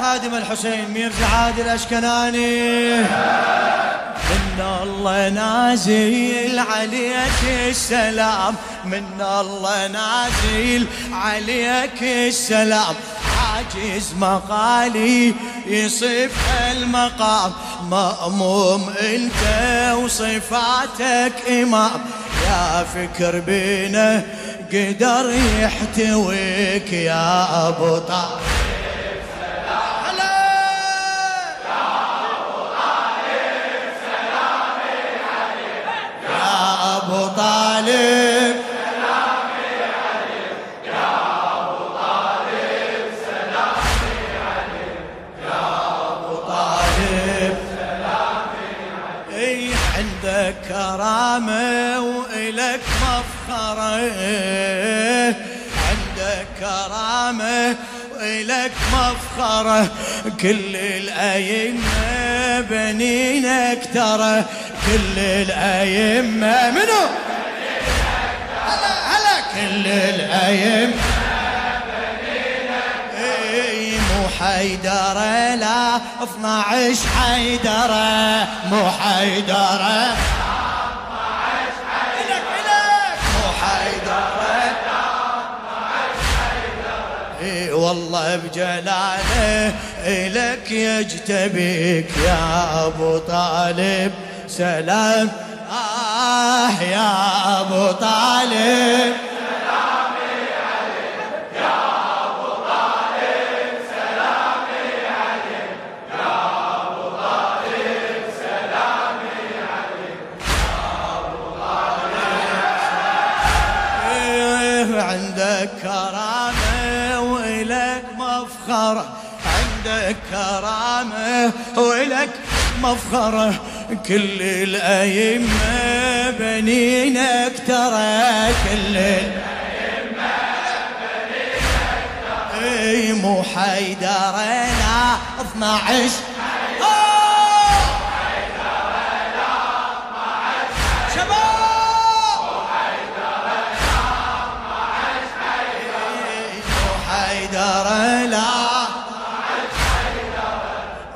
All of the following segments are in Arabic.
خادم الحسين ميرزا عادل الأشكناني. من الله نازل عليك السلام. من الله نازل عليك السلام. عاجز مقالي يصف المقام. مأموم إنت وصفاتك إمام. يا فكر بينا قدر يحتويك يا أبو طالب عندك كرامة وإلك مفخره عندك كرامة وإلك مفخره كل الأئمة بنينك ترى. كل الأئمة منو؟ هلا هلا. كل الأئمة. حيدرة لا. 12 حيدرة مو حيدرة والله بجلاله إلك يجتبيك يا أبو طالب. سلام. آه يا أبو طالب. عندك كرامة. وإلك مفخرة عندك كرامة وإلك مفخرة كل الأئمة بنينك ترى كل الأئمة بنينك ترى. مو حيدرنا 12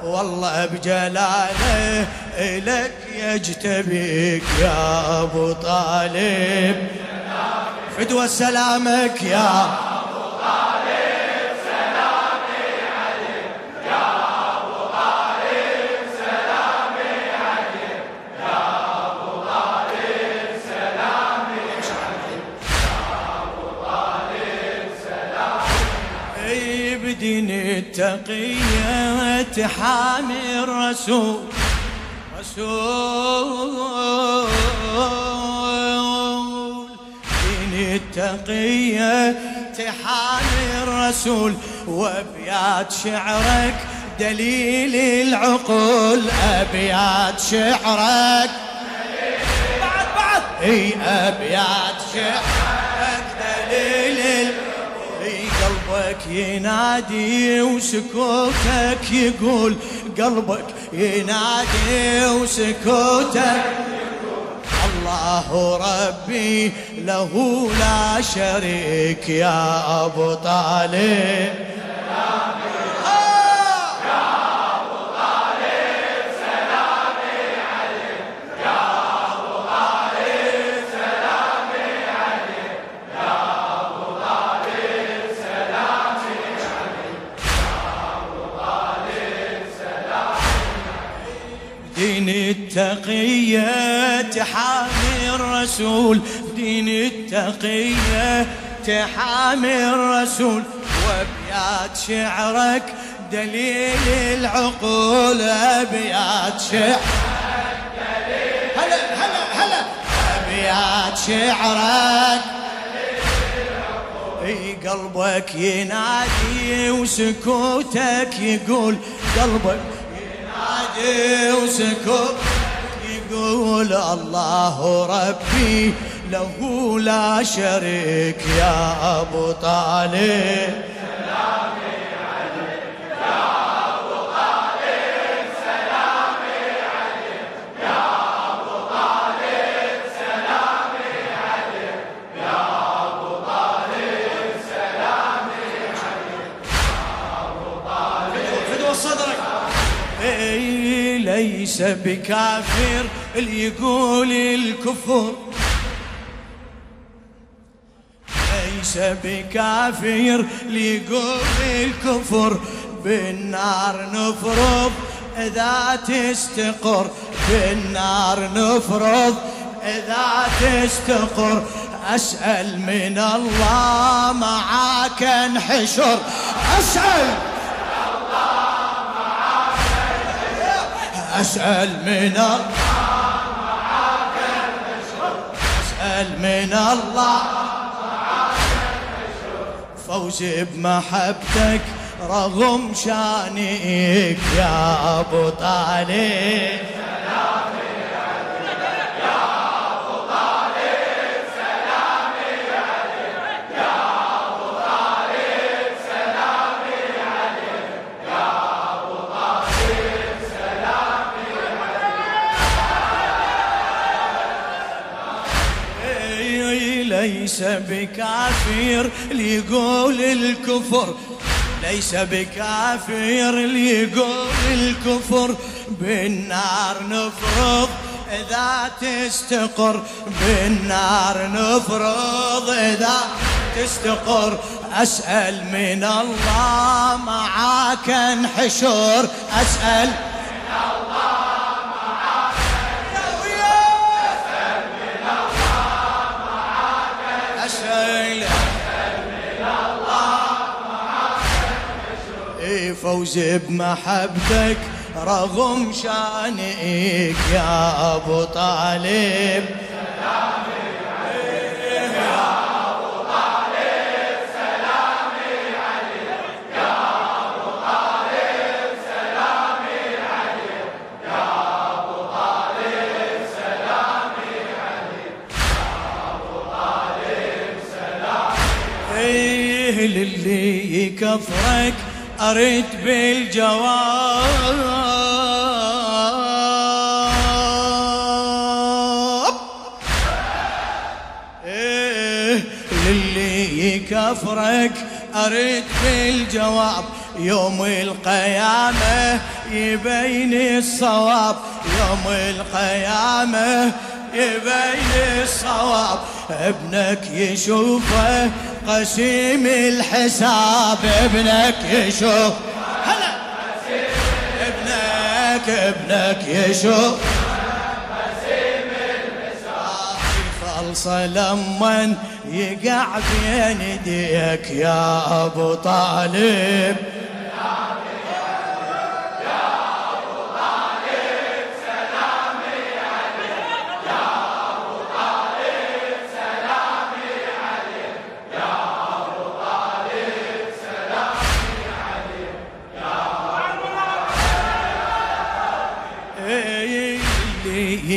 والله بجلاله إلك يجتبيك يا أبو طالب. فدوى سلامك يا التقية تحامي الرسول. رسول دين التقية تحامي الرسول. وابيات شعرك دليل العقول. أبيات شعرك. بعد بعد. إي أبيات شعرك. قلبك ينادي وسكوتك يقول قلبك ينادي وسكوتك. الله ربي له لا شريك يا أبو طالب. تحامي الرسول دين التقية. تحامي الرسول وأبيات شعرك دليل العقول أبيات شعرك. هلا هلا هلا. أبيات شعرك. قلبك ينادي وسكوتك يقول قلبك ينادي وسكوت يقول الله ربي له لا شريك يا أبو طالب. ليس بكافر اللي يقول الكفر. ليس بكافر اللي يقول الكفر. بالنار نفرض إذا تستقر. بالنار نفرض إذا تستقر. أسأل من الله معاك انحشر. أسأل! أسأل من الله. أسأل من الله. فوز بمحبتك رغم شانك يا أبو طالب. ليس بكافر ليقول الكفر ليس بكافر ليقول الكفر. بالنار نفرض إذا تستقر بالنار نفرض إذا تستقر. أسأل من الله معاك انحشر أسأل فوز بمحبتك رغم شأنك يا أبو طالب. للي يكفرك؟ أريد بالجواب. إيه للي يكفرك أريد بالجواب. يوم القيامة يبين الصواب. يوم القيامة يبين الصواب. ابنك يشوفه قسيم الحساب ابنك يشوف. هلا. ابنك ابنك يشوف. خلصه لمن يقع بين يديك يا أبو طالب.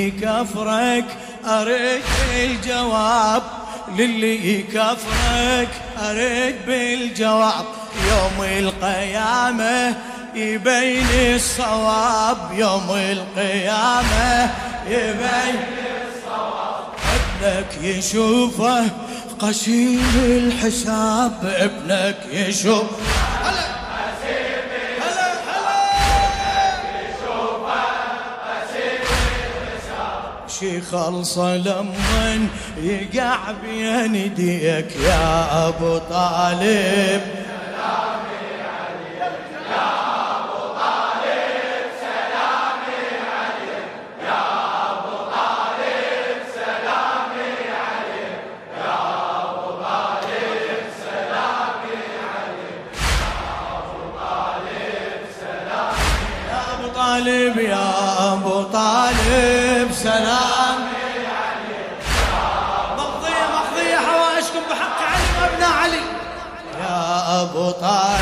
يكفرك أريد الجواب للي يكفرك أريد بالجواب. يوم القيامة يبين الصواب. يوم القيامة يبين الصواب. ابنك يشوفه قسيم الحساب. ابنك يشوف شي خلصة لمن يقع بين يديك يا أبو طالب. طالب يا أبو طالب سلام কথা